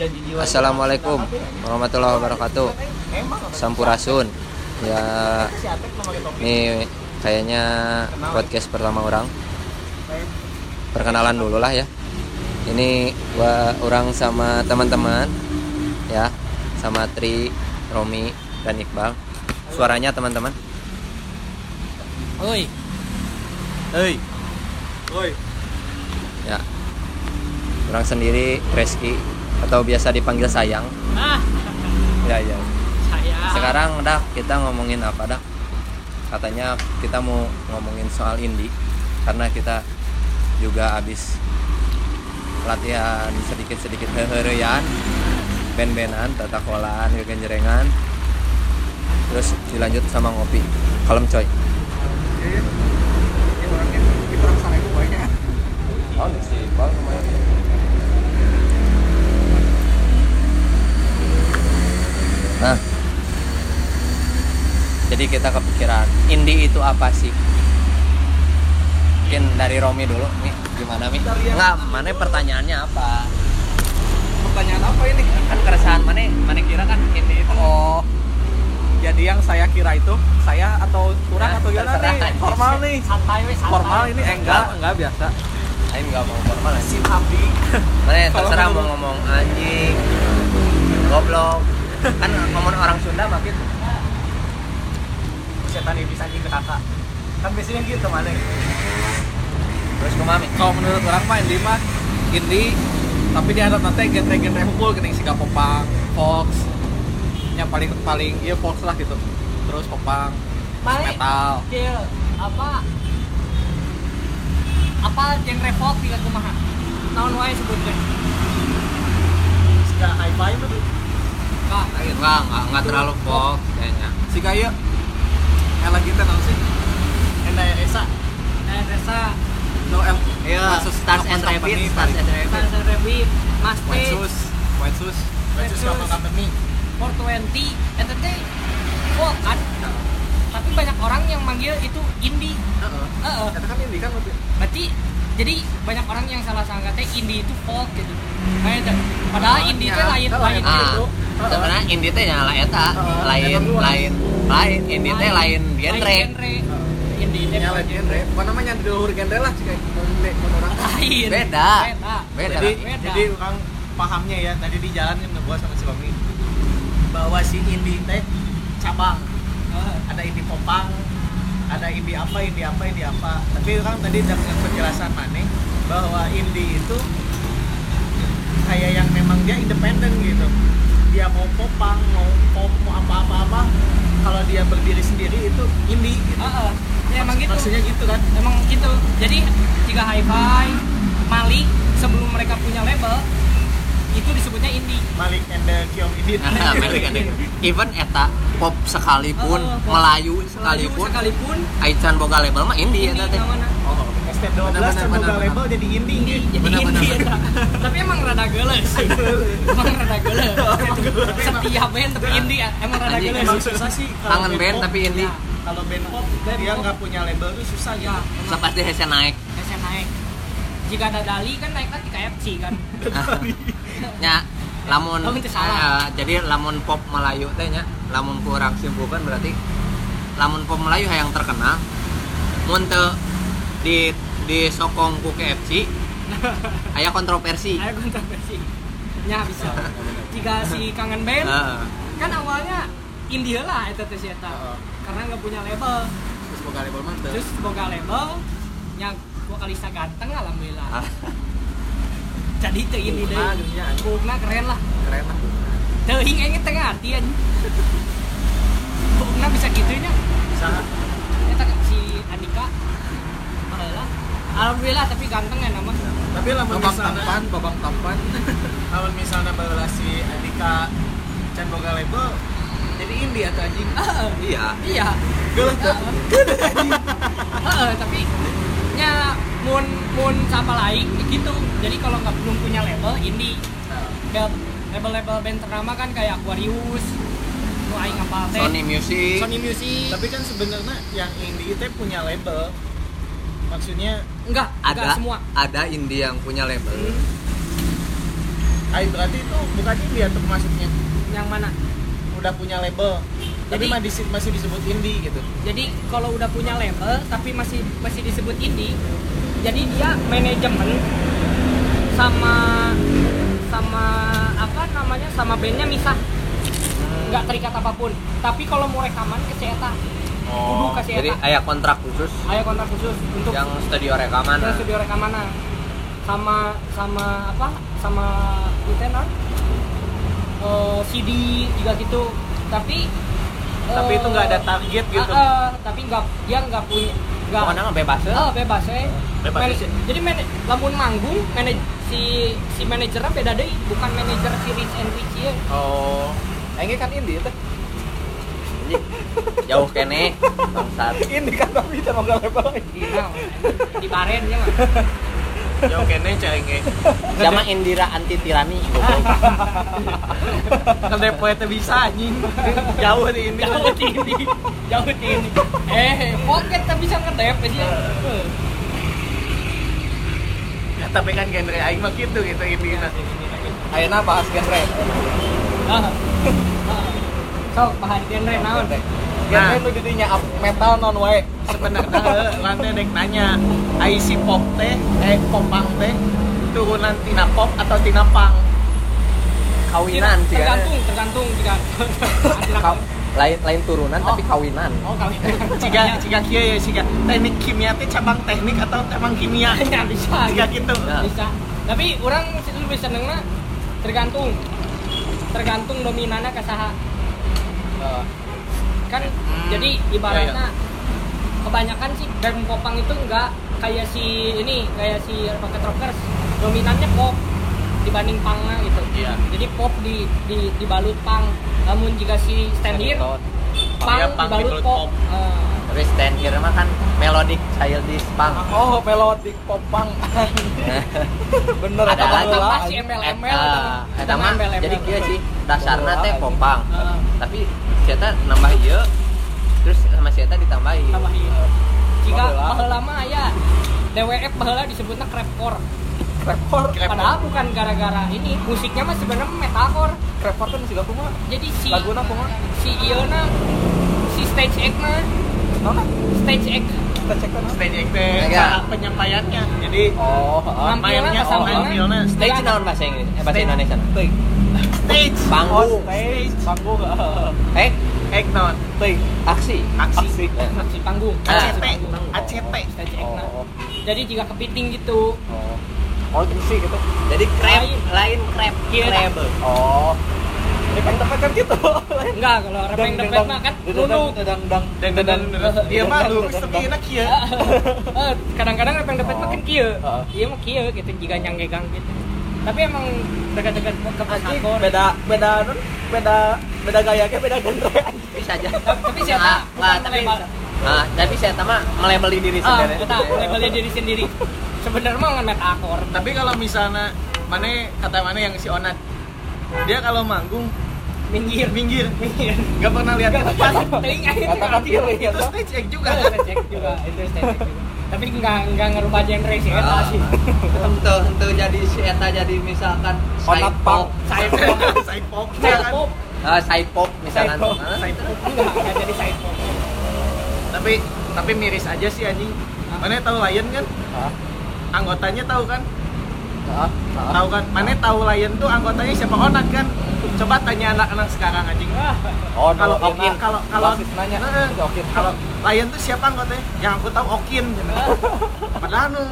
Assalamualaikum warahmatullahi wabarakatuh. Sampurasun. Ya, ini kayaknya podcast pertama orang. Perkenalan dulu lah ya. Ini gua orang sama teman-teman ya, sama Tri, Romi dan Iqbal. Suaranya teman-teman. Oi, Hei. Oi. Ya. Orang sendiri Reski atau biasa dipanggil sayang. ah, Ya, ya. saya. Sekarang dah kita ngomongin apa dah? Katanya kita mau ngomongin soal indie karena kita juga habis latihan sedikit-sedikit hehereyan band-bandan, tata kolaan, gegenjerengan terus dilanjut sama ngopi kalem coy Ini orangnya sana itu banyak. oh sih bang nah jadi kita kepikiran indie itu apa sih mungkin dari Romi dulu nih gimana mi nggak mana pertanyaannya apa Pertanyaan apa ini? kan keresahan mana mana kira kan indie itu Oh. Jadi yang saya kira itu saya atau kurang Nah, atau gimana nih? Formal nih. santai wes santai. Formal ini eh, enggak, enggak biasa. Aing nggak mau formal sih abdi. mana terserah mau ngomong- ngomong anjing goblok kan ngomong orang Sunda makin Setan ini bisa anjing ke kakak. Kan biasanya gitu mana? terus kumami Kalau menurut orang mah indie mah indie tapi dia ada nanti genre-genre hukum gini sih popang, fox, yang paling paling iya fox lah gitu. Terus popang, Mari. metal. Kill. apa? Apa genre folk di lagu kumaha? Naon wae sebutkeun? Suka hi-fi tuh. Enggak enggak enggak terlalu pop kayaknya Si yang lagi teh naon sih? Enda ya Esa. eh desa No M. iya Masus- Stars and Rabbit Stars and Rabbit Stars and Rabbit, Mas T, White Sus, White Sus, White Sus Kapal Company. 420, itu teh folk kan? Tapi banyak orang yang manggil itu indie. Heeh. Heeh. Kata kan ini kan berarti. berarti jadi banyak orang yang salah sangka teh indie itu folk gitu kayak itu. padahal indie teh lain lain gitu sebenarnya indie teh nyala eta. Lain lain lain. Indie teh lain genre. lain genre indie teh Nyala genre. Bukan namanya di luhur genre lah sih kayak monde mun orang. lain. Beda. beda. Beda. Jadi Beda. jadi orang pahamnya ya tadi di jalan yang ngebuat sama si Romi bahwa si indie teh cabang. Ada indie popang ada indie apa indie apa indie apa. Tapi orang tadi dengan penjelasan mana bahwa indie itu kayak yang memang dia independen gitu dia mau popang mau pop mau apa apa apa kalau dia berdiri sendiri itu indie gitu. Heeh. ya emang gitu. maksudnya gitu kan? Emang gitu. Jadi jika hi-fi Malik sebelum mereka punya label itu disebutnya indie. Malik and the Kiom Indie. Nah, Malik and the- even eta pop sekalipun Heeh, pop. Melayu Melayu sekalipun sekalipun. Aican boga label mah indie indie eta teh. Oh ST12 Benar, kan benar, boga benar. label jadi indie jadi benar, indie. eta. tapi emang rada geles emang rada geles. Setiap band tapi indie emang rada geles. emang susah sih kangen band pop, tapi indie. Ya. kalau band pop Band dia nggak punya label tuh susah ya gitu Terus pasti hese naik? SM naik. Jika ada Dali kan naik lagi KFC kan. Nya lamun Oh, eh, jadi lamun pop Melayu teh nya lamun kurang simpulkan berarti lamun pop Melayu yang terkenal. Mun di di sokong ku KFC aya kontroversi. Ayo kontroversi. Ya bisa. Jika si kangen band Heeh. kan awalnya indie lah itu teh eta. Heeh. karena nggak punya label. Terus boga label mah teu. terus boga label yang vokalista ganteng alhamdulillah. Ah. jadi teu indie deh. Bukna, keren lah. Keren lah. Teuing engin tengah artian bukna bisa gitunya bisa. Eta si Andika alhamdulillah tapi ganteng ya nama tapi lamun Babang misalnya tampan, babang tampan. lamun misalnya baheula si Andika can boga label jadi indie atau anjing? Iya. iya. Geuleuh tuh Heeh, tapi nya mun mun sama lain gitu jadi kalau nggak belum punya label indie. Bel- label-label band ternama kan kayak Aquarius Sony Music. Sony Music. Tapi kan sebenarnya yang indie itu punya label maksudnya enggak enggak ada semua. ada indie yang punya label. Hmm. Ay, berarti itu bukan indie atau maksudnya yang mana? Udah punya label tapi Jadi- masih masih disebut indie gitu. Jadi kalau udah punya label tapi masih masih disebut indie jadi dia manajemen sama sama apa namanya? Sama bandnya misah. Nggak terikat apa pun. Tapi kalau mau rekaman ke Kudu ke CETA Jadi ayah kontrak khusus Ayo kontrak khusus untuk yang studio rekaman. yang studio rekaman sama sama apa sama itu non eh, CD juga gitu tapi tapi eh, itu nggak ada target gitu ah, ah, tapi nggak dia nggak punya nggak Pokoknya mah bebas ya. Oh, bebas ya. Bebas Man- sih. jadi man, lamun manggung manaj si si manajernya beda deh, bukan manajer si Rich and Rich ya. oh ini kan indie itu Anjing, Jauh kene bangsat. indie kan tapi sama gak label Di nah, di baren ya mah. jauh kene cengeng Sama Indira anti tirani goblok. Kalau poeta bisa anjing jauh di indie Jauh di ini, jauh di ini. Eh, pocket tapi bisa ngedep aja. Eh. Ya, tapi kan genre aing mah gitu gitu indie nah Ayeuna bahas genre. Ah. Sok bahan genre naon? Genre Nah. itu jadinya up metal non wae. sebenarnya lantai dek nanya IC pop teh eh popang teh turunan tina pop atau tina pang Kawinan sih kan. tergantung, tergantung jika Ka- lain lain turunan Oh. tapi kawinan. Oh, kawin. jika jika kia ya jika teknik kimia teh cabang teknik atau cabang kimia Ya, bisa. jika gitu Nah. bisa tapi orang lebih senengnya tergantung tergantung dominannya ke Heeh. kan Hmm, jadi iya, ibaratnya kebanyakan sih band popang itu enggak kayak si ini kayak si Rocket Rockers dominannya pop dibanding pangnya gitu Iya. jadi pop di, di dibalut pang namun jika si stand here pang Iya, punk dibalut pop, pop. Eh, Tapi stand here mah kan melodic childish punk. Oh, melodic popang. Bener Ada mah tambah si Eta mah jadi kieu sih dasarna teh Heula, popang. Heeh. Tapi si eta nambah ieu terus sama si eta ditambahi. tambahin jika Baheula. mah ya DWF baheula disebutnya crapcore Rapper, padahal bukan gara-gara ini musiknya mah sebenarnya metalcore rapper kan siga kumaha? jadi si Laguna kumaha? si Iona si stage act na Naon? stage act stage Iya. cara penyampaiannya jadi Oh, heeh. Nampilnya mainnya pas oh, nampilnya Stage naon bahasa Inggris? Eh bahasa Stage. Indonesia. Stage Oh, Panggung. stage, panggung. Eh, act non Teuing. aksi. aksi Aksi. si panggung panggung. ACT stage Oh. jadi jika kepiting gitu Oh. Oh, gengsi gitu. Jadi crab Lain. lain crab Iya, crab. Oh. Kan tempat kan gitu. enggak kalau repeng depet mah kan Dedang dang. dan dan dan dia mah enak ya Eh, kadang-kadang repeng depet mah kan kieu. Heeh. iya mah kieu gitu jika nyanggegang gitu. Tapi emang dekat-dekat ke pas Anjing, hardcore beda beda non beda beda gaya ke beda genre. Bisa aja. tapi saya Ah, tak ah, bukan tapi ah, tapi saya mah melebeli diri ah sendiri. kita labelnya diri sendiri. Sebenarnya mah nggak metalcore tapi kalau misalnya mana kata mana yang si Onat dia kalau manggung minggir minggir minggir. Nggak pernah lihat. Ke Katakan kiri ya. itu stage act juga. Cek juga itu stage juga. Tapi nggak nggak ngerubah genre sih eta Ah. sih. Tentu tentu jadi si eta jadi misalkan side pop, side pop. Side pop side pop. Ah, side pop misalkan. Side pop. Ah, enggak nggak jadi side pop. Tapi tapi miris aja sih anjing. Mana tahu Lion kan? Anggotanya tahu kan Hah? tahu kan mana tahu Lion tuh anggotanya siapa Onat kan coba tanya anak-anak sekarang anjing Oh, kalau no, Okin kalau kalau Wasit nanya. Heeh. Si Okin. kalau Lion tuh siapa anggotanya yang aku tahu Okin gitu. padahal nu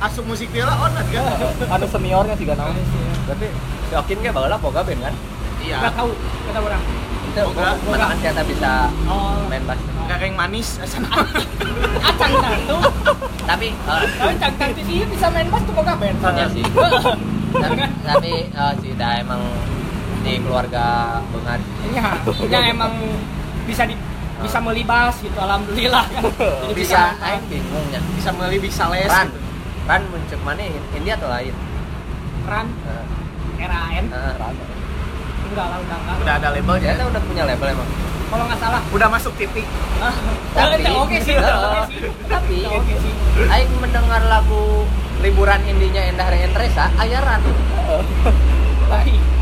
asup musik viola Onat kan Anu seniornya sih naon. Berarti si Okin ge baheula boga band kan? iya nggak tahu tahu orang Itu Boga. kan eta bisa oh main bass. Gareng manis asal acang tantu Tapi eh, tapi acang tantu dia bisa main bass tuh boga band Iya sih. tapi, tapi eh, emang di keluarga Bengar ya, ya emang bisa di bisa melibas gitu alhamdulillah. Kan Jadi bisa makan. aing bingungnya. bisa meuli bisa les Ran, gitu. Ran muncul mana? India atau lain? ran. Eh, RAN eh, enggak lah udah enggak udah ada labelnya Dia udah punya label emang. kalau nggak salah. Udah masuk titik ah Tapi- tapi oke sih oke sih. Tapi oke sih. aing mendengar lagu liburan indinya Endah Rengen Teresa, ayaran.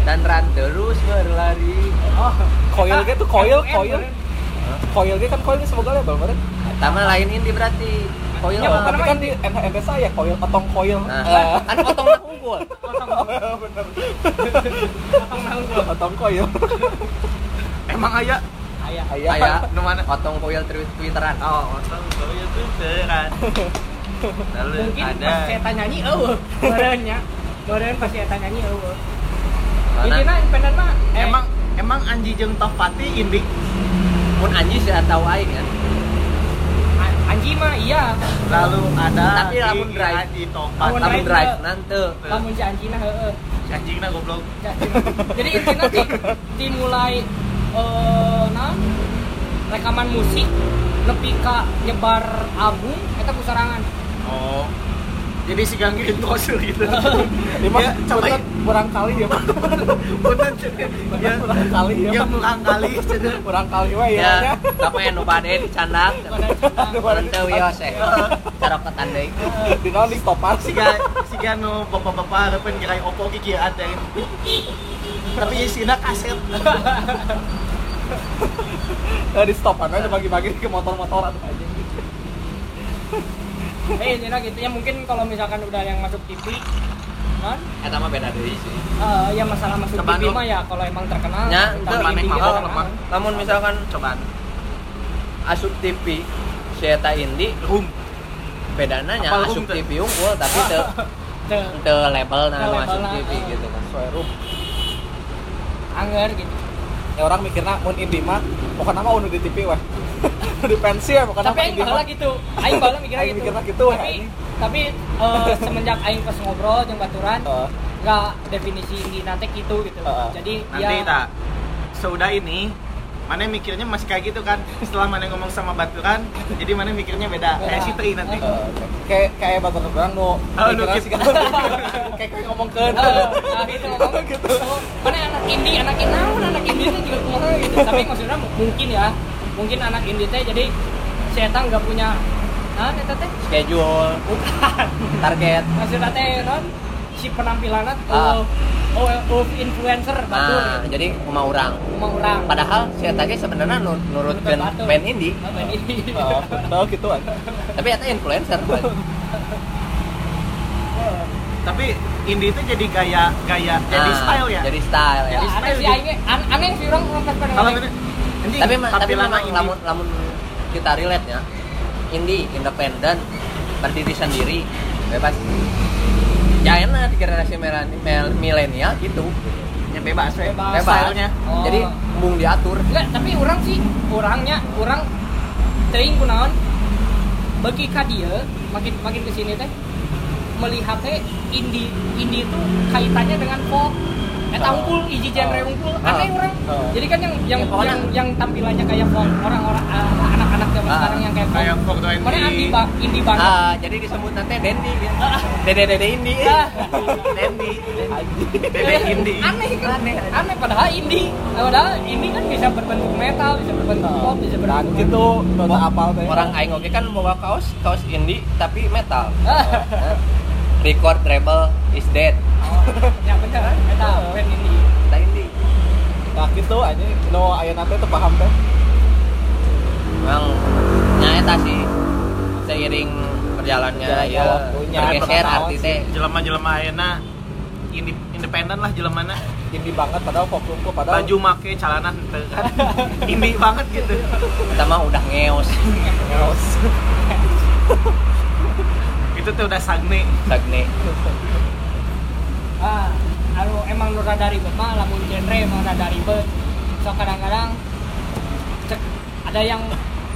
dan run terus berlari. Oh. Coil ge tuh coil, coil. meren. Coil ge kan coil semoga label meren. sama lain ini berarti. Koil Ya, Tapi kan di ente saya coil otong coil. nah, Eh, kan otong unggul. Bener. Otong coil. emang aya? Ayah Aya. kayak Nu mana? otong koil twi- twitteran oh otong koil tuh teran lalu mungkin ada pas saya tanya nyanyi eueuh merenya meren pas saya tanya nyanyi eueuh Karena intinya independen mah eh, emang emang Anji jeung Topati indi mun anjing saya tahu aing kan Anji mah iya. Lalu ada Tapi lamun drive. Anji Topat Lamun drive nanti lamun si Anji nah heeh si anjingna goblok. Ya, jadi intinya di, dimulai eh nah, rekaman musik nepi ka nyebar album eta kusarangan oh jadi si gangguin tose gitu Lima Ya, coba kurang kali ya, Pak. punten ya Kurang kali ya. ya mulang kali cenah. Kurang kali we ya. ya tapi nu bade dicandak Nanti wios eh caroketan deui Di naon di stopar si ga si ga nu bapak-bapak harapan gerai opo kikieuan teh tapi isina kaset Eh, di stopan aja bagi-bagi ke motor-motor atau aja. Eh intinya gitu ya mungkin kalau misalkan udah yang masuk TV kan eta mah beda deui sih eh, ya masalah masuk Ke TV mah ya kalau emang terkenal Ya, itu maneh mau ah. namun misalkan cobaan asup TV si eta indi rum bedana nya Apal asup hum? TV unggul tapi teu Teu teu label Teu nah na, TV eh. gitu kan Sesuai room. anger gitu Ya orang mikirnya mun indie mah bukan nama unu di TV weh. Di pensi ya bukan tapi aing indie mah. gitu. Aing baheula mikirnya gitu. mikirnya gitu, ya, tapi ini. tapi eh, semenjak aing pas ngobrol jeung baturan nggak definisi indie nanti gitu gitu. Heeh. jadi nanti ya tak sudah ini mana mikirnya masih kayak gitu kan? Setelah mana ngomong sama baturan jadi mana mikirnya beda. Kayak si Tri nanti. Eh, kayak kayak batur orang nu Oh, nu gitu. kan. kayak kayak ngomong ke Eh, nah gitu. Ngomong Gitu. Oh, mana anak indie anak inaun anak indie itu juga kumaha gitu. Tapi maksudnya mu- mungkin ya mungkin anak indie teh jadi si Eta nggak punya nah eta teh? Schedule. Bukan. Target. Maksudnya teh non si penampilannya Ah. oh oh, oh influencer batur. nah gitu. jadi rumah orang mau orang padahal si eta ge sebenarnya nur- nurutkeun Batur. band indie. Oh, band indie. Oh, tahu gitu aja. tapi eta influencer tapi indie itu jadi gaya gaya jadi Nah, style ya? jadi style ya. Ya, aneh style sih gitu. aneh. Sih orang orang kalau ini anjing tapi tapi memang lamun lamun kita relate ya. Indie independen berdiri sendiri bebas. Ya enak di generasi milenial gitu. Ya bebas we Bebas. bebas. Stylenya. Oh. jadi embung diatur. Enggak, tapi orang sih orangnya orang teuing kunaon bagi ka dia makin makin ke sini teh melihat teh indie indie itu kaitannya dengan folk eta unggul hiji genre Oh. unggul Oh. aneh orang. Oh. jadi kan yang yang Ya, yang, yang tampilannya kayak folk orang-orang ah, anak-anak zaman Ah. sekarang yang kayak folk kayak folk. twenty mana indie. ba indie banget. Ah jadi disebut nanti Dendi gitu dede dede indie Ah. Dendi. Dede indie aneh kan? Aneh, aneh. Padahal indie padahal indie kan bisa berbentuk metal bisa berbentuk pop bisa berbentuk gitu apal teh. orang aing oke kan bawa kaos kaos indie tapi metal. Ah. Record rebel is dead. Oh, ya bener metal band indie kita indie Nah gitu aja. No aya nanti tuh paham teh. memang nyaeta sih seiring berjalannya Jalannya ya waktunya, bergeser arti teh. jelema-jelema ayeuna indi independen lah jelemana. Indie banget padahal folk unggul padahal baju make celana henteu kan. Indie banget gitu. Kita mah udah ngeos. Ngeos. Itu tuh udah sagne. Sagne. Ah anu emang nu rada ribet mah lamun genre emang rada ribet. So kadang-kadang cek ada yang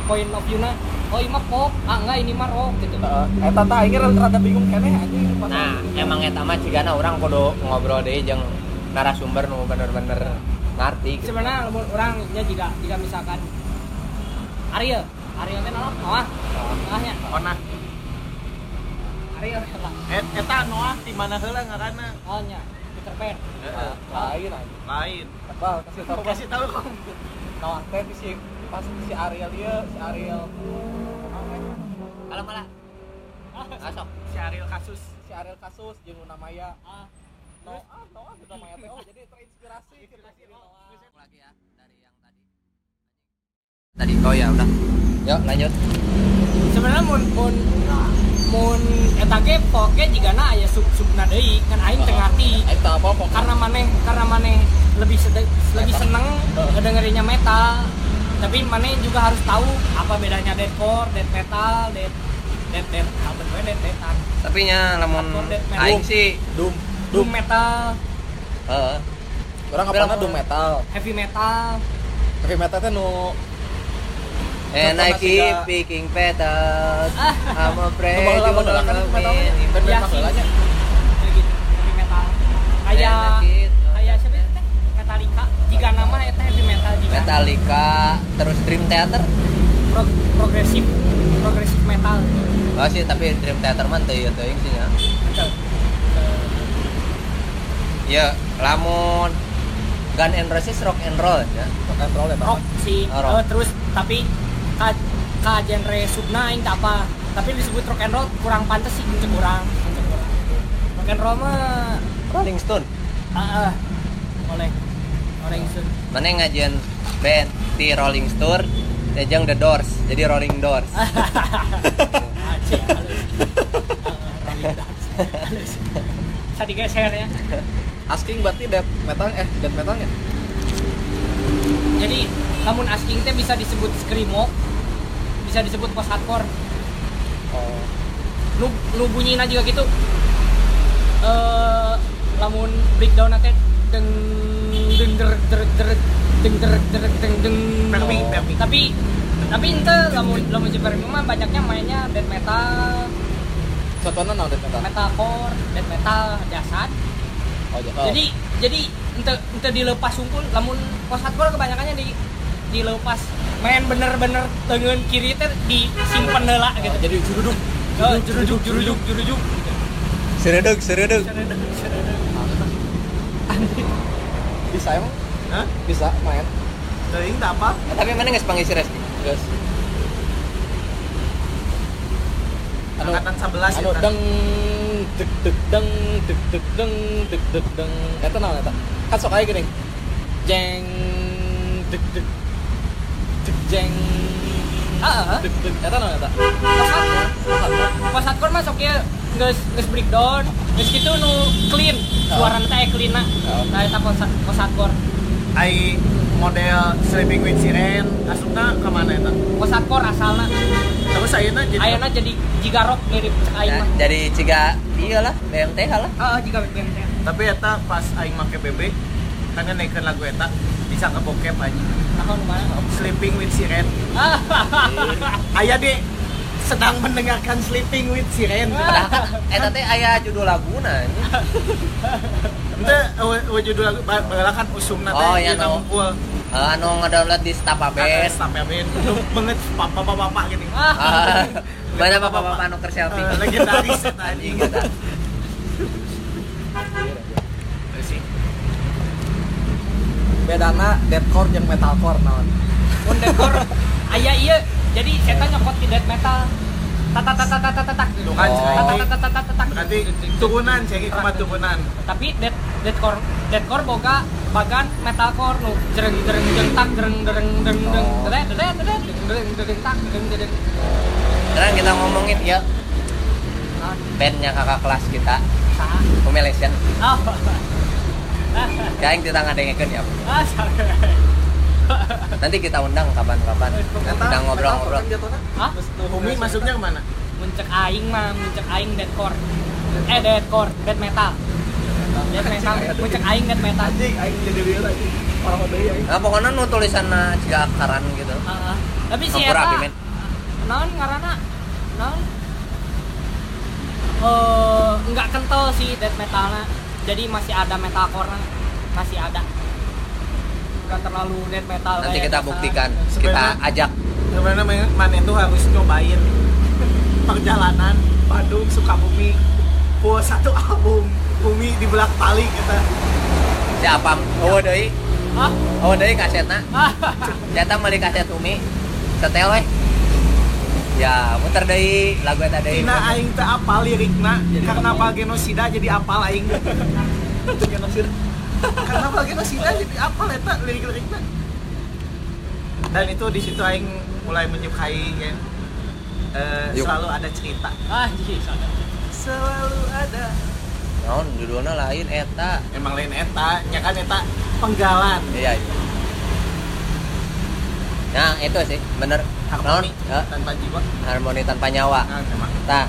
point of view na oh ini mah pop ah enggak ini mah rock gitu. Heeh. Eta tah aing rada bingung keneh anjing nah emang eta mah cigana orang kudu ngobrol deh jeung narasumber nu bener-bener ngerti gitu. sebenarnya lamun orangnya jika jika misalkan Ariel Ariel teh naon Noah Noahnya Ona Ariel lah et eta Noah di mana heula ngaranna oh nya Peter Pan. Heeh. Lain anjing. lain. Bal kasih tahu kasih tahu Nah, teh si pas si Ariel ieu si Ariel kalau malah asok si Ariel kasus. Si Ariel kasus jeung Luna Maya ah Noah Noah sudah main oh jadi terinspirasi Inspirasi, jadi oh, Noah. lagi ya dari yang tadi tadi. Oh ya udah. Yuk lanjut. Sebenarnya mun mun mun eta ge poke jigana aya sub subna deui kan aing teu ngarti Aing tak apa pokoknya karena maneh karena maneh lebih sede- lebih seneng ngedengerinnya metal tapi maneh juga harus tahu apa bedanya deathcore, death metal, death death death apa tuh death metal, tapi nya lamun metal. aing sih doom. Doom metal, heeh. Orang apa doom metal. Heavy metal, heavy metal teh nu And I keep picking petals I'm afraid you don't kan love itu me sih. masalahnya kayak gitu heavy metal. Kayak kayak siapa itu teh Metallica. Jika nama eta heavy metal juga. Metallica terus Dream Theater? Pro- progresif progresif metal. Oh sih tapi Dream Theater mah teu ieu teuing sih ya. Betul. ya lamun Gun and Roses rock and roll ya. Rock and roll ya rock sih. Oh, rock. Eh, terus tapi ka, ka genre subna aing tak apa. Tapi disebut rock and roll kurang pantas sih untuk kurang rock and roll mah Rolling Stone? Ah ah, oleh Rolling Stone. Mana yang ngajian band? Di Rolling Stone Tejang The Doors. Jadi Rolling Doors. Aceh, halus. Rolling Stones. Halus. Bisa digeser ya. Asking berarti death metal eh death metalnya jadi namun asking teh bisa disebut screamo bisa disebut post hardcore oh nu nu bunyina juga gitu eh lamun breakdown teh deng deng der der der deng der der deng deng permi. tapi tapi ente lamun lamun Permi mah banyaknya mainnya death metal contohnya naon death metal metalcore death metal jasad oh jadi jadi jadi ente ente dilepas sungkul lamun post hardcore kebanyakannya di dilepas main bener-bener tengen kiri teh disimpen heula gitu. Jadi juruduk Oh, juruduk juruduk juruduk Sereduk sereduk. Bisa emang? Hah? bisa main. Teuing tak apa? Eh, tapi mana nggak sepanggi si Reski? Guys anu Angkatan 11 anu ya. deng. Deg deg deng. Deg deg deng. Deg deg deng. Eta naon eta kan sok aya geuning jeng. Deg deg jeng. Ah ah. deg deg eta eta post hardcore post hardcore. Masuk ya geus geus breakdown geus kitu nu clean. Suarana teh clean na Oh. nah eta post hardcore. Ai model Sleeping with Siren asupna ke mana eta? hardcore asalna Terus ayeuna jadi ayeuna jadi jigarok mirip aing mah. jadi ciga iya lah BMTH lah. Ah ah, jiga BMT tapi eta pas aing make BB kan naikkeun lagu eta bisa ke bokep aja. Sleeping with Siren. ah Aya deh sedang mendengarkan Sleeping with Siren. padahal kan eta teh aya judul laguna ini. Ente judul lagu kan usumna teh Oh, iya, no. Eh, anu ngedownload di Stapa Band Sampai ben banget papa-papa gini. Ah, banyak bapak-bapak anu keur selfie Eh, legendaris anjing. Anjing, eta. Sih. Bedana deathcore jeung metalcore naon mun dekor aya iya jadi setan nyokot di death metal. Tata tata tata tata Tuh kan, Oh. tata tata tata tata Berarti turunan, cek cuma turunan. tapi death deathcore deathcore boga bagan metalcore nu. Jereng jereng jereng tak jereng jereng jereng jereng. Oh. dede dede dede jereng jereng tak jereng jereng. Sekarang kita ngomongin ya. Bandnya kakak kelas kita. Humiliation ah Kayak kita ngadengekeun ya ah nanti kita undang kapan-kapan. Kita ngobrol-ngobrol. ah Umi masuknya ke mana? muncak aing mah. Muncak aing deathcore eh deathcore death metal. Death metal. muncak aing death metal. Anjing, aing jadi real lagi. Orang udah ya. nah pokoknya nu tulisan jika akaran gitu. Ah, ah. tapi si Campur Eta non karena non eh nggak kental sih death metalnya jadi masih ada metalcore masih ada. Nggak terlalu death metal nanti kita biasa. buktikan. Kita Sebenarnya- ajak. Sebenarnya man- mana itu harus nyobain. Perjalanan Bandung Sukabumi. Full satu album Bumi di belak balik kita siapa oh deui ah oh deui kasetna ah jatah meuli kaset umi. Setel we ya muter deui lagu eta deui Tina aing teh apal lirikna karena apal genosida jadi apal aing. Genosida. karena bagian Sina jadi apa eta lirik-liriknya dan itu di situ aing mulai menyukai ya. Eh, selalu ada cerita. Ah jadi selalu ada. Naon judulnya lain eta. Emang lain eta nya kan eta penggalan. Iya iya nah itu sih bener. Harmoni Ya, tanpa jiwa. Harmoni tanpa nyawa. Nah, Tah,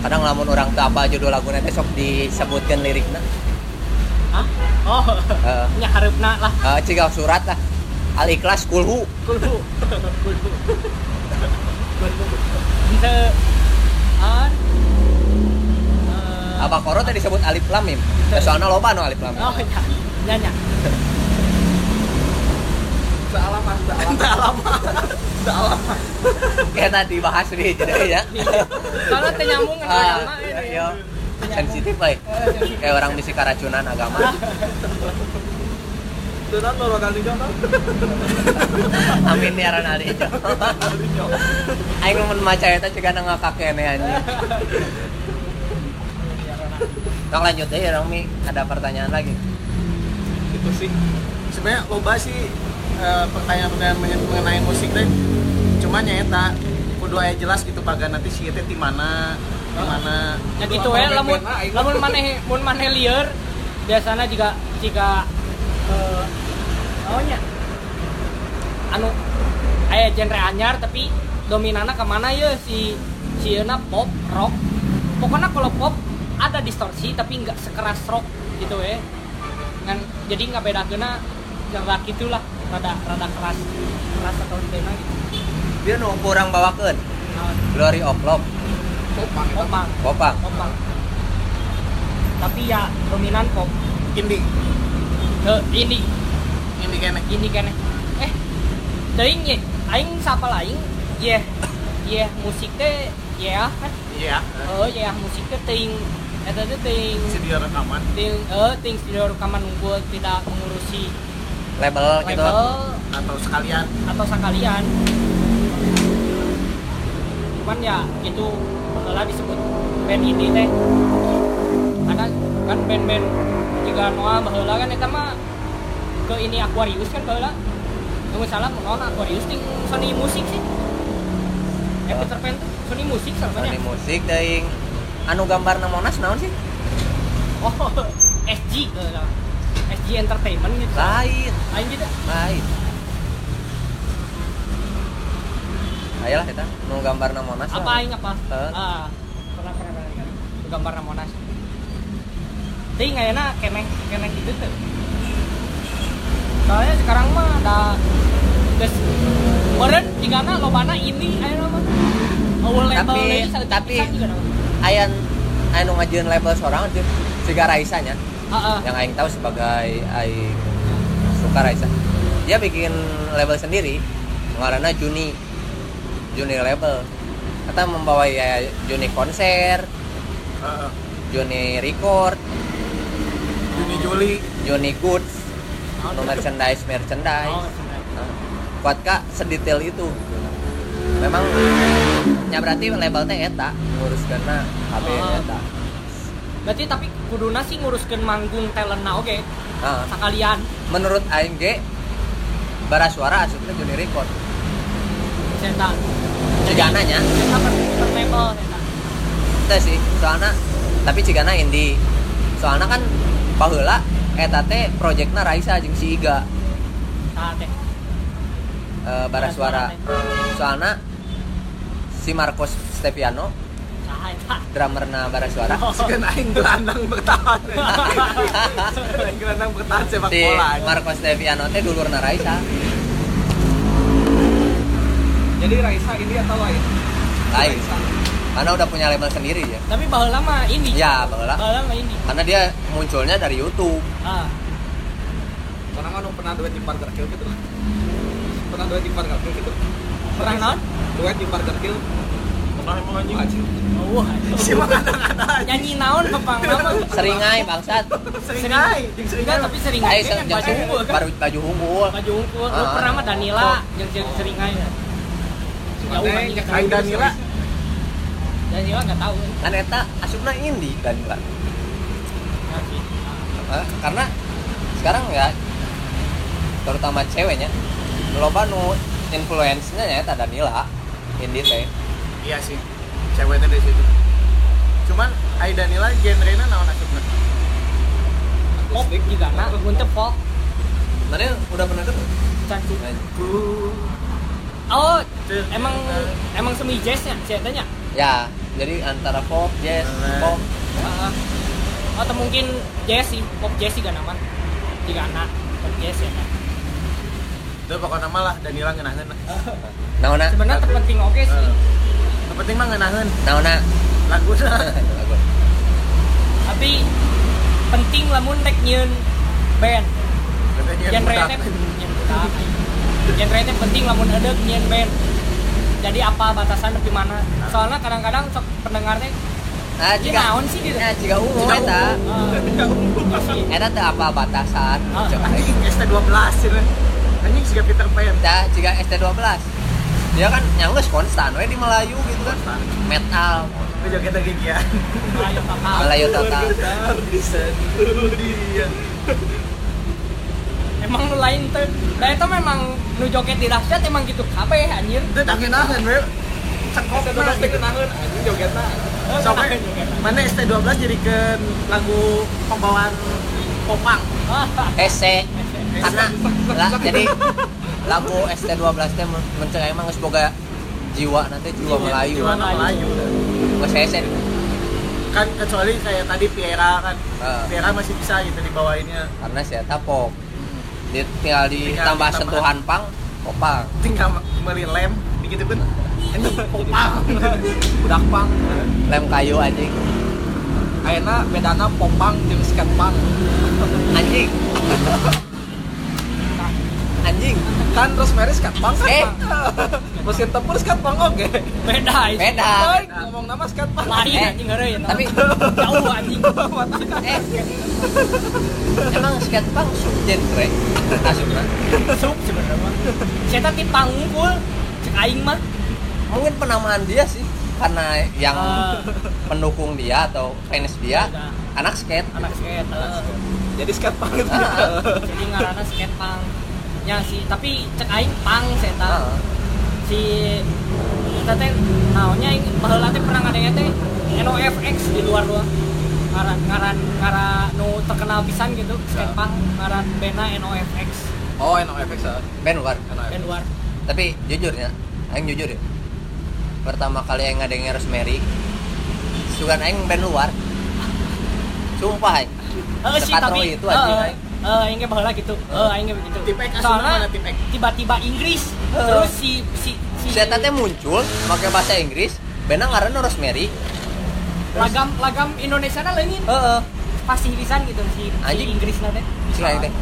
kadang lamun orang teu apa judul lagu nanti sok disebutkan liriknya ah oh Eh, nya lah. Eh, ciga surat lah al ikhlas kulhu kulhu kulhu ente an eh, apa koro tadi disebut alif lam mim? Ya, soalnya loba no alif lam mim. Oh nya nya Tak lama, tak lama. entah lama. Lama. Kayak tadi bahas nih jadi ya. Teh nyambung dengan ah agama ini. iya sensitif lah kayak orang misi keracunan agama. Tunan lo kali kan. amin ya ali. Aing mun maca eta ciga nang ngakakene anjing. Tong lanjut deh Romi, ada pertanyaan lagi. Itu sih. sebenarnya loba sih eh, pertanyaan-pertanyaan mengen- mengenai musik teh. Cuman ya eta kudu aya jelas gitu pagar nanti si teh di mana di mana. Ya gitu ya lamun lamun maneh mun maneh lieur biasanya jika jika eh naonnya anu aya genre anyar tapi dominannya ke mana ya si si pop rock. Pokoknya kalau pop ada distorsi tapi nggak sekeras rock gitu ya. Ngan jadi nggak beda kena genre gitulah rada rada keras. Keras atau beda gitu. Dia nu kurang bawakeun Naon? Glory of Love, Popang itu. popang. Popang. popang. Tapi ya dominan pop. Indie. Ke ini. Indie kene. Ini kan eh teuing ye. Aing sapa lain? Ye. Ye musik teh ye ah kan? Iya oh ye musik teh teuing eta teh teuing studio rekaman. teuing eh teuing studio rekaman unggul tidak mengurusi label gitu. label atau sekalian. Atau sekalian. Cuman ya itu masalah disebut band indie teh. Karena kan band-band jika Noah baheula kan eta mah ke ini Aquarius kan baheula. Nggak salah non Aquarius ting Sony musik sih. Eh Peter Pan tuh Sony musik Sony sebenarnya musik daing anu gambar Monas naon sih? oh SG SG Entertainment gitu. Lain, lain gitu. Lain. Ayolah kita nu gambar Monas. apa aing apa? Heeh. ah. Pernah pernah pernah kali gambar Monas ting kayaknya keneng keneng gitu tuh. Soalnya sekarang mah ada guys meren jika na lobana ini ayo nama. Awal label Tapi- tapi- nama. Ayan anu ngajeun label seorang aja Siga Raisa nya ah yang aing tahu sebagai aing suka Raisa. Dia bikin label sendiri ngaranna Juni. Juni label. Kata membawa ya Juni konser, Heeh. Juni record, Juni Juli Juni goods, no merchandise merchandise. oh Nah, kuat kak sedetail itu memang ya berarti label teh eta ngurus karena HP Oh. eta berarti tapi kuduna sih nguruskan manggung talent na oke. Nah, sekalian. Menurut aing ge bara suara asupna Juni record. Seta cigana nya sih soalnya tapi cigana indie. Soalnya kan baheula eta teh Raisa jeung si Iga. Teh. Eh, bara suara. soalnya si Marcos Steviano Saha eta drummerna bara suara. Kan aing gelandang bertahan. Aing gelandang bertahan sepak si bola. Marcos Steviano teh dulurna Raisa. Jadi Raisa ini atau lain? lain Raisa. karena udah punya label sendiri ya. Tapi baheula mah ini. Ya baheula. Baheula mah ini. Karena dia munculnya dari YouTube. Ah. Orang kan pernah duet di Burger Kill gitu. Pernah duet di Burger Kill gitu. pernah naon Duet di Burger Kill. Pernah emang anjing Anjing. wah si mah kadang-kadang nyanyi naon kepang nama seringai bangsat sering aja jeung sering enggak aja. tapi sering Ayo kan baju unggul kan baru baju unggul baju unggul lu Ah. pernah mah Danila yang yang sering aja jauh anjing. Aing Danila Danila nggak tahu kan eta asupna indie dan Nggak sih. Hah? karena sekarang ya terutama ceweknya loba nu influence-nya ya Danila indie teh iya sih. Ceweknya dari situ. Cuman Aida Nila genre-nya naon asupna pop juga nah untuk pop. Mana udah pernah ketemu cantik oh emang emang semi jazz ya ceritanya ya jadi antara pop jazz Nah. pop. Heeh. atau mungkin jazz sih pop jazz juga nama juga anak pop jazz ya kan itu pokoknya mah lah Danila ngenaheun naona sebenarnya terpenting oke sih. Yang penting mah ngenaheun. Naona. Lagu. tapi penting lamun rek nyeun band. Genre budak. teh genre teh penting lamun ada nyeun band. Jadi apa batasan di mana. Soalnya kadang-kadang sok pendengar teh ah ini jika naon sih gitu? Ya jika umum Jika eta sih. eta teh apa batasan? Ah. Cek aing. anjing ST12 ya anjing siga Peter Pan. Dah, jika ST12 dia kan nyanggus konstan we di Melayu gitu kan. Metal. Itu joget lagi ya. Melayu total. Emang nu lain tuh. Nah itu memang nu joget di dahsyat emang gitu kabeh anjir. Itu tak ngenaheun we. Cekok ST12 teh ngenaheun anjing jogetna sampai mana ST12 jadikan lagu pembawaan popang hese karena lah jadi lagu ST12 teh men- mencegah emang geus boga jiwa nanti jiwa Melayu. Jiwa Melayu. Geus hese kan kecuali kayak tadi Piera kan. Ah. Piera masih bisa gitu dibawainnya. Karena si eta pop. Dia tinggal ditambah sentuhan pang popang tinggal beli lem begitu pun anjing popang budak pang. Lem kayu anjing. Ayeuna bedana popang jeung skatepang anjing anjing kan Rosemary skatepang kan? Eh. mesin tempur skatepang oke. Beda itu. Beda. Baik, ngomong nama skatepang lain Eh, anjing ngeureun tapi jauh anjing. Eh. Emang skatepang subgenre? Asupna sup sebenarnya mah. Saya tadi panggul cek aing mah. Mungkin penamaan dia sih karena yang Eh, pendukung dia atau fans dia Ada. anak skate anak skate eh. jadi skatepang itu Ah. jadi ngaranna skate punk ya sih tapi cek aing pang saya Ah. si kita teh naonnya aing baheula teh pernah ngadenge teh NOFX di luar doang. Ngaran ngaran ngaran nu terkenal pisan gitu skate punk ngaran bena NOFX oh NOFX ah. band luar band luar. Tapi jujurnya aing jujur ya. Pertama kali aing ngadengin Rosemary sugan aing band luar. Sumpah aing. Sih Sekatro tapi itu eh, aing. Eh aing ge baheula gitu. Eh aing ge begitu. Tipek soalnya tiba-tiba Inggris Eh. terus si si si teh muncul pakai bahasa Inggris band ngaranna Rosemary. Lagam lagam Indonesia na leungit heeh. Pasti pisan gitu si, si. Inggris na teh. Si teh.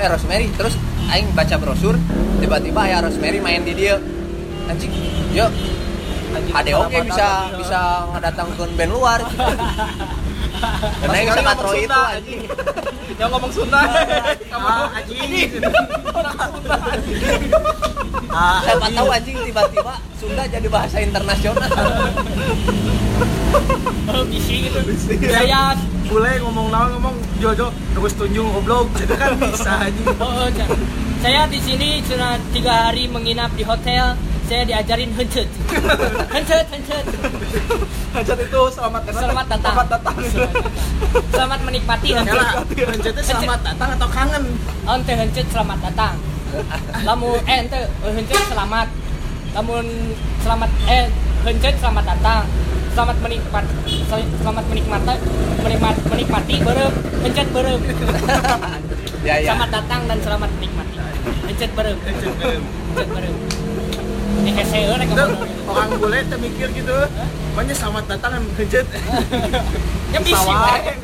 Eh Rosemary. Terus aing baca brosur tiba-tiba ya Rosemary main di dia. Anjing yuk ada oke bisa mata. bisa ngedatangkan band luar aing Sekali sekatro ngomong itu anjing. yang ngomong Sunda. Ah anjing. Orang Sunda ah siapa tahu anjing tiba-tiba Sunda jadi bahasa internasional. Oh bisi gitu saya boleh ngomong naon ngomong Jojo terus tunjung goblok. Itu kan bisa anjing. Oh, oh, ja- saya di sini sudah tiga hari menginap di hotel saya diajarin hencut hencut hencut Hajat itu selamat datang. Selamat datang. Selamat datang. Selamat menikmati hencut Kala, pencetnya selamat datang atau kangen? Ente hencut selamat datang. Lamun eh ente eh, hencut selamat. Lamun selamat eh hencut selamat datang. Selamat menikmati selamat menikmati menikmati menikmati berem hencut berem ya ya. Selamat datang dan selamat menikmati. Hencut berem hencut berem hese euy rek itu ngomong. Orang bule mikir gitu. Pokoknya selamat datang kan kejet ya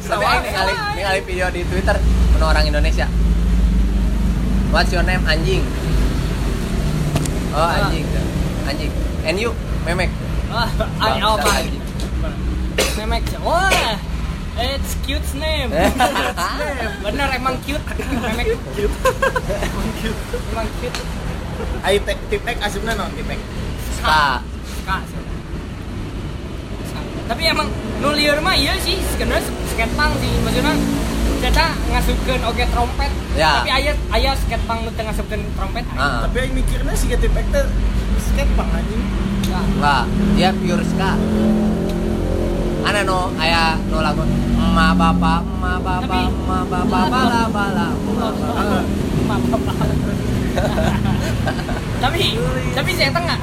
tapi aing ningali ningali video di Twitter penuh orang Indonesia. What's your name? Anjing. Oh anjing. Anjing. And you memek. Ah, oh, anjing. Memek. Wah, it's cute name. Bener emang cute. Memek. Cute. Emang cute. Emang cute. Ayo tek tipek asupna non tipek Ska. Ska sih. Tapi emang nu lieur mah iya sih sebenarnya punk sih maksudnya Kita ngasupkeun oge trompet. Ya. Tapi aya aya skatepunk nu teu ngasupkeun trompet. Ah. tapi yang mikirnya si Get Back teh skatepunk anjing. Enggak, dia pure ska. Ana no aya no lagu ma bapa ma bapa ma bapa bala bala ma bapa. tapi tapi saya tengah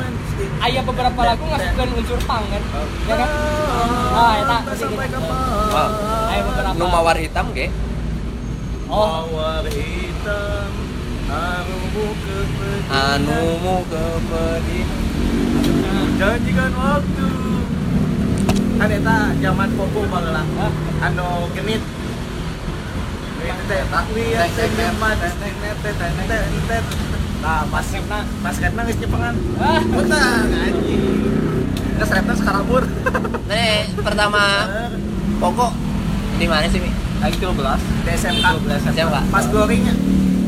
aya beberapa lagu ngasupkeun unsur punk kan ya kan ah eta sampai sedikit. kapan Wah. aya beberapa Nu mawar hitam ge. oh Mawar hitam Anumu kepedihan Anu mu kepedihan. Janjikan waktu Kan eta zaman popo bageula Anu genit Genit teh lihat teh nyaman Nah, pas pas kan ah pertama pokok di mana sih, 13 Di SMK. Siapa? Pas goringnya.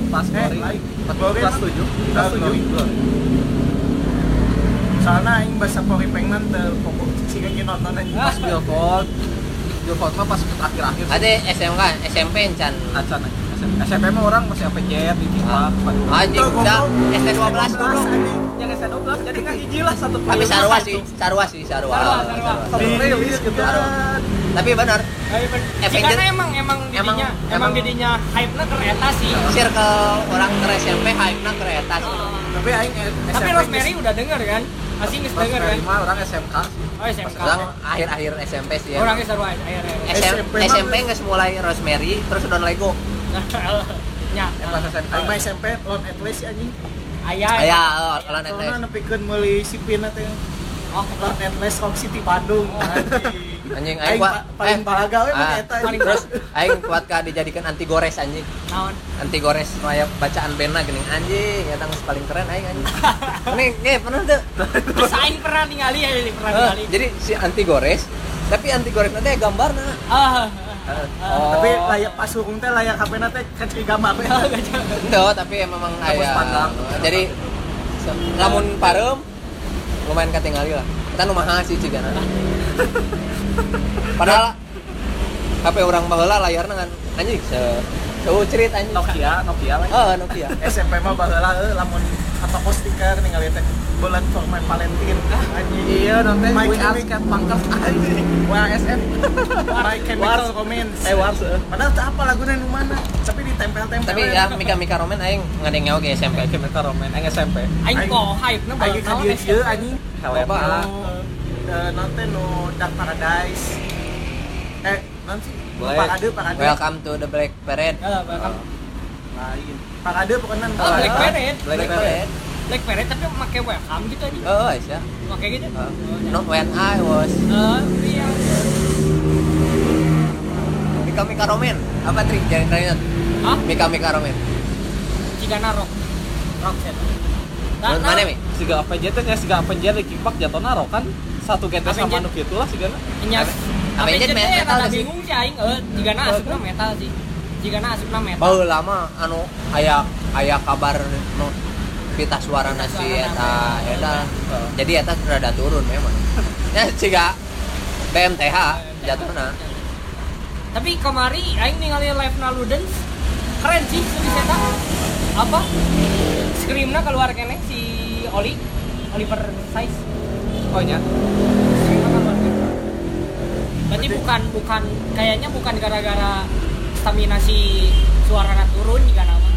pas Eh, lain. pas kan? 7 Kelas kelas tujuh. 7 Soalnya aing bahasa pori pengen teu pokok ge nonton. Ah. pas billboard billboard mah pas akhir-akhir Ada SMK, SMP encan. acan SMP mah orang masih apa jet di Anjing Tuh, udah. ST12 goblok. anjing. yang S12 jadi nggak hiji lah satu Tapi sarua sih, sarua sih, rilis gitu. Tapi benar, Avenger- Jikana emang emang didinya Emang- emang, emang- didinya hype-na ke eta sih. circle orang ke SMP hype-na kereta sih. Oh. Tapi aing Tapi Rosemary udah denger kan? Masih nggak denger kan? mah orang SMK sih Oh SMK. Orang akhir-akhir SMP sih ya. Orangnya seru. SM, SMP SMP nggak mulai Rosemary terus udah Lego. Nya. pas SMK Aing mah SMP lawan Atlas anjing. Ayah. Aya, oh, lawan Atlas. nepikeun meuli sipina teh. Oh, Lawan Atlas Rock City Bandung. Anjing. Anjing Aing pa- paling balaga we ah, eta. Terus aing kuat ka dijadikan anti gores anjing. naon? Anti gores kayak bacaan bandna geuning anjing, eta geus paling keren aing anjing. Ini ge pernah tuh. Terus aing pernah ningali ya, pernah Eh, ningali. jadi si anti gores tapi anti gores nanti gambarna. Ah. Oh. Tapi layak pas hukum teh layak HP na teh kan ciri gambar we. Endo, tapi emang Tembus aya. pandang. Jadi lamun parem lumayan katingali lah. Kita nu mahal sih cigana. Padahal HP orang baheula layarna kan anjing se seucerit anjing. Nokia Nokia lah Oh, Nokia. SMP mah baheula euy lamun apa stiker ningali teh bulan format Valentine. Anjing. iya nanti My Chemical- Cat Pangkas anjing WSM My Chemical. Romance eh wars eh. padahal tak apa lagunya nu mana tapi ditempel-tempel Tapi ya Mika Mika Roman aing ngadeng oge SMP. SMP Chemical Romance Aing SMP Aing kok hype na Aing ka dieu dieu anjing Helena. Eh, nanti nu Dark Paradise eh nanti Black. Parade Parade Welcome to the Black Parade. Ya, bakal lain Parade pokoknya Oh, Black Parade. Black Parade. Black Parade tapi make welcome gitu aja. Oh, ya. Pakai gitu. Uh, Oh, ya. no, when I was Eh, iya. Mika Mika Roman. Apa trik jangan tanya. Hah? Mika Mika Roman. Jika rock. Rock set. Nah, Mana Mi? siga apa jet nya siga apa Kipak jatuh naro kan satu kita sama nu kitu lah siga Nya jet metal sih? bingung sih aing eh jika na asupna metal sih. Jika na asupna metal. Bau lama anu aya aya kabar nu pita suara nasi eta eta. Jadi eta rada turun memang. Ya ciga BMTH jatuhna. Tapi kemari aing ningali live na Ludens keren sih di eta. Apa? Screamna keluar kene si Oli Oliver Size. Nya Screamna keluar kene. Berarti bukan bukan kayaknya bukan gara-gara stamina si suarana turun juga nama.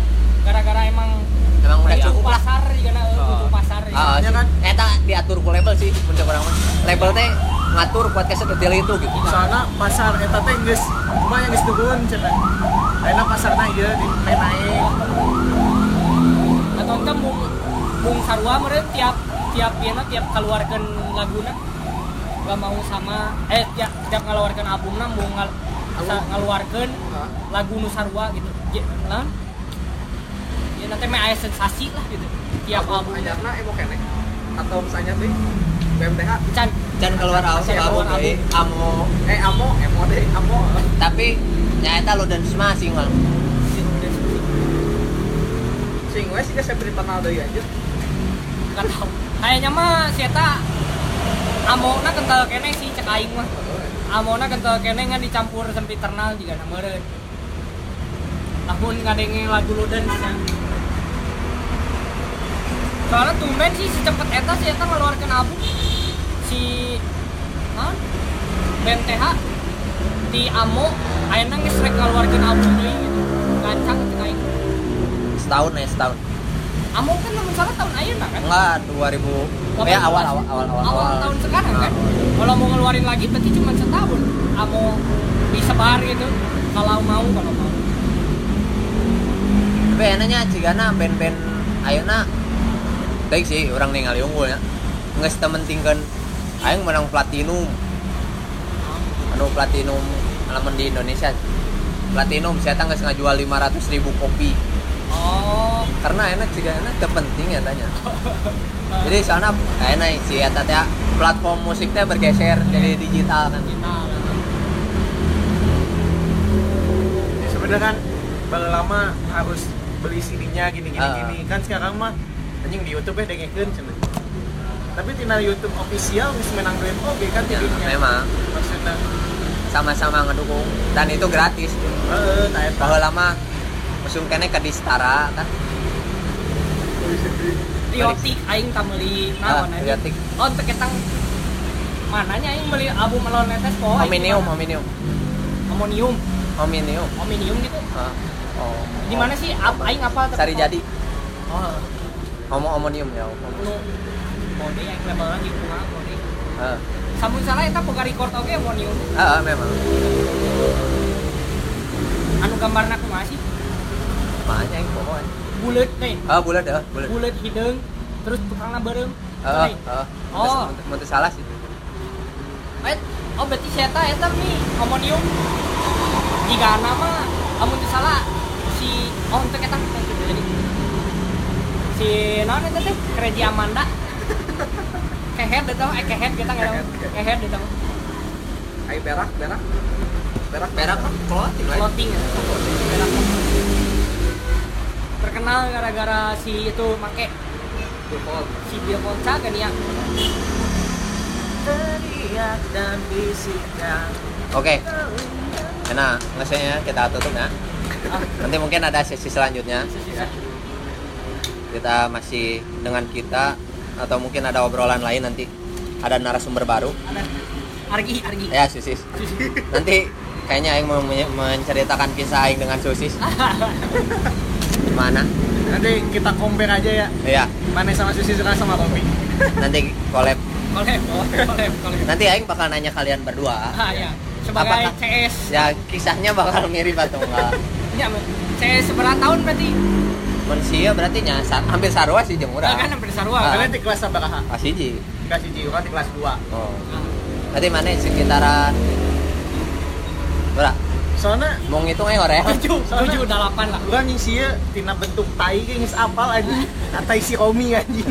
Gara-gara emang Emang udah cukup pasar juga na, Oh. pasar. Soalnya sih. kan- eta diatur ku label sih puncak orang. Label teh ngatur podcast detail itu gitu. soalnya pasar eta teh geus cuma yang geus turun cenah ayeuna pasarna ieu di naik Atau ente mung mung sarua meureun tiap tiap piana tiap keluarkan laguna gak mau sama eh tiap tiap ngeluarkan albumna mau ngal, ngeluarkan lagu nu sarua gitu. Ya, nah, ya nanti mah aya sensasi lah gitu. Tiap album. ajarna emo kene atau misalnya teh BMTH Can Can keluar album, album deui, amo eh amo emo deh amo tapi nyata lo dan semua sih ngal. sing we siga seperti kenal deui anjir Gak tau. Kayaknya mah si Eta amona kental kene sih cek aing mah. Amona kental kene ngan dicampur sempiternal juga na meureun. lamun ngadenge lagu Lodan ya. soalnya tumben sih secepat eta sih eta ngeluarkan album si Hah? band di Amo ayeuna geus rek ngeluarkeun album deui gitu gancang cek aing setahun ya setahun Amo kan lamun salah tahun ayeuna kan? Enggak 2000 ya awal awal awal awal, awal tahun sekarang kan? Kalau mau ngeluarin lagi berarti cuma setahun. Amo disebar gitu. Kalau mau kalau mau. Tapi enaknya cigana band-band ayeuna baik sih orang ningali unggul ya. Nggak tementingkan aing menang platinum. Anu platinum alaman di Indonesia. Platinum saya tangga ngajual 500 ribu kopi karena enak juga enak terpenting ya tanya jadi sana enak sih ya teh platform musiknya bergeser jadi digital kan. Kita Ya, sebenarnya kan baru lama harus beli CD-nya gini gini Ah. gini kan sekarang mah anjing di YouTube ya cenah. Tapi tina YouTube official geus menang duit oge kan ya, memang. Maksudnya. Sama-sama ngedukung dan itu gratis. Eta. bahwa lama musim kene ke Distara kan Riotik aing tak meuli Ah, naon anjing. Riotik. oh teu ketang mananya aing meuli album melon netes poe Hominium, Hominium, amonium Hominium. amonium gitu Ah, Oh. di mana sih aing apa Sari jadi. oh Homo Homonium ya. Nu mode yang level lagi kumaha mode Ah, samun salah eta boga record oge amonium ah, memang. anu gambarna kumaha sih Makanya yang pokoknya. Bulet nih Ah, bulat dah, bulat. bulet hideung terus tukangna beureum Ah, Nih. ah. Oh. Mau salah sih. Eh, oh berarti si eta nih amonium jika nama amun teu salah si oh untuk eta jadi si naon eta teh Kreji Amanda kehead mah, eh kehead kita nggak tahu kehead mah. Ai berak, berak. Berak, Perak kan clothing lah. clothing. Berak. Terkenal gara-gara si itu make si Bill kan ya Teriak dan bisikan. Oke. Nah, ngesenya kita tutup ya. ah, Nanti mungkin ada sesi selanjutnya. Kita masih dengan kita atau mungkin ada obrolan lain nanti. Ada narasumber baru. ada Argi Argi Ya, Susis. Nanti kayaknya Aing mau menceritakan kisah Aing dengan Susis. Gimana? Nanti kita compare aja ya. Iya, Mana sama Susi suka sama kopi. nanti collab. kolep kolep Nanti Aing bakal nanya kalian berdua. ah ya sebagai Apakah- CS Ya, kisahnya bakal mirip atau enggak? ya CS seberapa tahun berarti Manusia berarti nya hampir sarua sih jeung Ah, urang. kan hampir sarua Ah. Kalian di kelas sabaraha? Hiji. Di kelas 1, kan di kelas 2. Oh. Nanti mana sekitaran Berapa? Soalnya Mau ngitung aja orang ya? tujuh tujuh delapan lah Gua anjing sih ya, tina bentuk tai ge geus apal anjing. Kata si Romi anjing.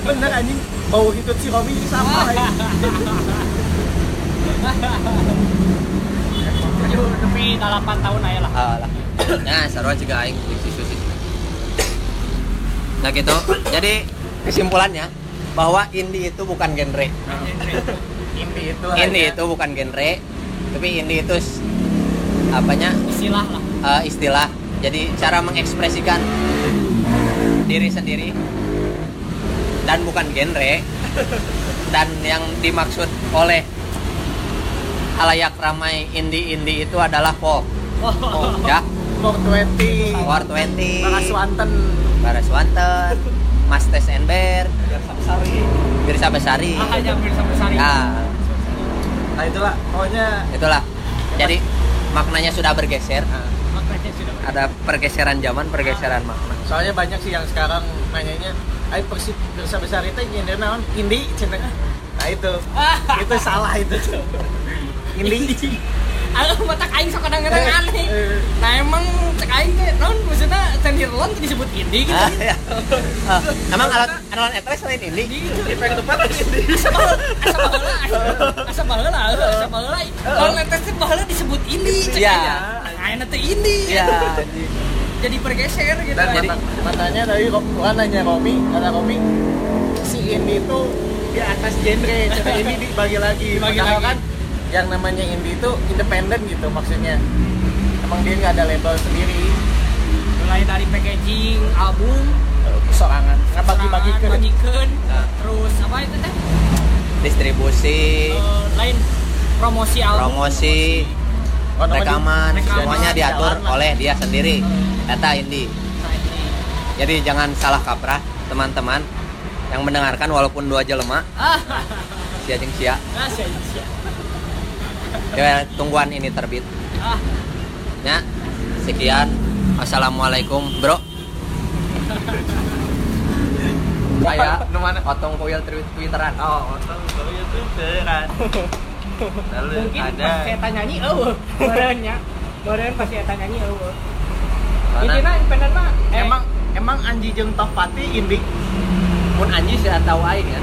Bener anjing, bau hitut si Romi geus apal anjing. tujuh tapi delapan tahun aja lah Ah, lah. Nah, sarua juga aing si susi. Nah gitu. Jadi kesimpulannya bahwa indie itu bukan genre. Indie itu Indie itu bukan genre, tapi indie itu apanya? Istilah lah. Eh, istilah. Jadi cara mengekspresikan diri sendiri. Dan bukan genre. Dan yang dimaksud oleh halayak ramai indie-indie itu adalah folk. Oh, ya. 420 War 20 Bagas Wanten. Baras Wanten. Mas Tes Enber. Birsa Besari. Ah aja hampir sampai sari nah Nah itulah, pokoknya itulah. Jadi maknanya sudah bergeser. Nah, makanya sudah ada pergeseran zaman pergeseran makna. Soalnya banyak sih yang sekarang nanyanya Ayo persib besar besar itu nyender naon? Indie cenah nah itu. Itu salah itu indie Aduh, mata aing sok kadang-kadang Eh, aneh. eh. Nah emang cek aing teh naon maksudnya Tendirlon teh disebut indie gitu. Ah, ya. Ah, emang alat alat etres selain ini di pengen tempat indie Asa baheula, asa baheula, asa baheula. Kalau netes teh baheula disebut indie cek Iya. aing. Ayeuna teh indie. ya Jadi bergeser gitu. dan Jadi- mata, matanya dari Gua nanya Romi kata Romi si indie itu di atas genre ini dibagi lagi Dibagi lagi. kan yang namanya indie itu independen gitu maksudnya. Emang dia nggak ada label sendiri. Mulai dari packaging album sorangan nggak bagi-bagi ke Nah. terus apa itu teh? Distribusi. Eh, lain promosi album. Promosi Oh, nama di- rekaman rekaman, semuanya diatur oleh dia sendiri. Data indie Nah, ini. jadi jangan salah kaprah teman-teman yang mendengarkan walaupun dua jelema ah. Sia jeung sia. Ah sia sia ya tungguan ini terbit. Ah. Ya sekian. Assalamualaikum bro. Saya Nu mana? otong kuil twi- twitteran oh otong itu beneran lalu mungkin ada pas saya tanya nyanyi eueuh bareunnya bareun pas saya tanya nyanyi eueuh Mana? intina independen mah eh, emang emang Anji jeung Topati indie pun anjing sudah tahu aing ya